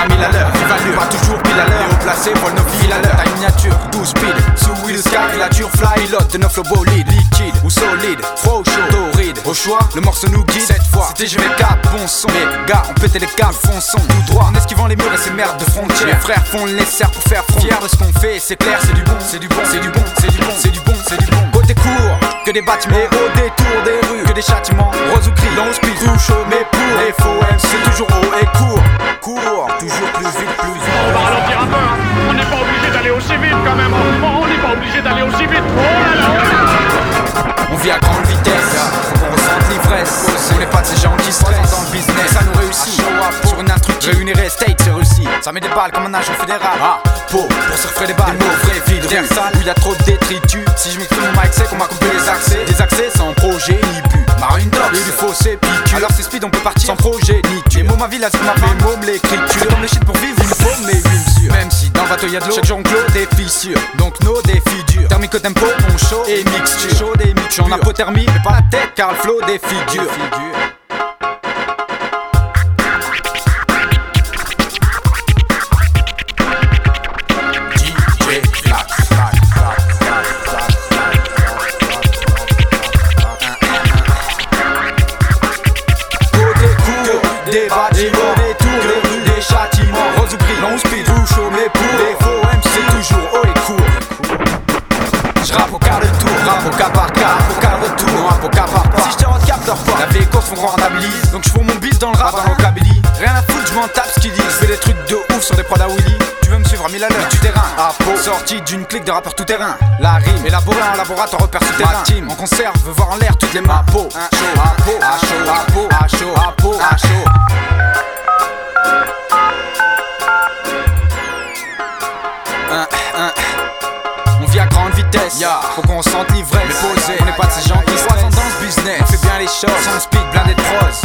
à 1000 à l'heure. Va toujours pile à l'heure. Haut placé, vol nos à l'heure. Ta miniature, 12 piles. Sous Will Sky, la dure fly, lot de 9 le bolide. Liquide ou solide, froid ou chaud, torride. Au choix, le morceau nous guide. Cette fois, c'était GV4, bon son. Les gars, on pétait les câbles, fonçons. Tout droit, en esquivant les murs et ces merdes de frontières. Les frères font le nécessaire pour faire front. Fier de ce qu'on fait, c'est clair, c'est du bon, c'est du bon, c'est du bon, c'est du bon, c'est du bon, c'est du bon. Côté court, que des battements, mais au que des châtiments. Rose ou gris, dans speed, tout chaud, mais pour les faux MC, c'est toujours haut et court. Court, toujours plus vite, plus vite. On va ralentir un peu, hein. On n'est pas obligé d'aller aussi vite quand même. On n'est pas obligé d'aller aussi vite. Oh là là, oh. On vit à grande vitesse, faut qu'on ressente l'ivresse. On n'est pas de ces gens qui stressent dans le business, ça nous réussit. Sur une instru, réunir steak, c'est réussi. Ça met des balles comme un agent fédéral. Ah, pour, pour se refaire des balles. Des mots vrais, vides, rien sale, où il y a trop de détritus. Si je m'exprime mon mic, c'est qu'on m'a coupé les accès. Des accès sans projet ni. Marine Dogs, et du fossé piqûre. Alors c'est speed, on peut partir sans projet ni tu. Les mots, ma vie, la ma mes mots, l'écriture. Dans les shit pour vivre, il faut mes rimes sûres. Même si dans le bateau y a de l'eau, chaque jour on clôt des fissures. Donc nos défis durs. Thermico tempo, on chaud et mixture. Chaud et mixture. J'en apothermie, mais pas la tête car le flow des figures. Des bâtiments, des tours, des châtiments. Rose ou gris, long speed, tout chaud, mais pour les faux MC, toujours haut et court. Je rappe au quart de tour, rap au cas par cas, au quart de tour, au cas par pas. Si je te cap, dors pas. La vie font croire en habilis, donc je fous mon bis dans le rap, dans l'ockabilly. Rien à foutre, je m'en tape ce qu'ils disent. Je fais des trucs de ouf sur des prods à Willy. Tu veux me suivre à 1000 à l'heure du terrain. À peau, sorti d'une clique de rappeurs tout terrain. La rime, élaborée en laboratoire, repère souterrain. Ma team, on conserve, veut voir en l'air toutes les mains. À peau, chaud, à peau, à chaud, grande vitesse, faut qu'on sente l'ivresse. On n'est pas de ces gens qui se dans ce business. On fait bien les choses, sans speed, blindé de prose.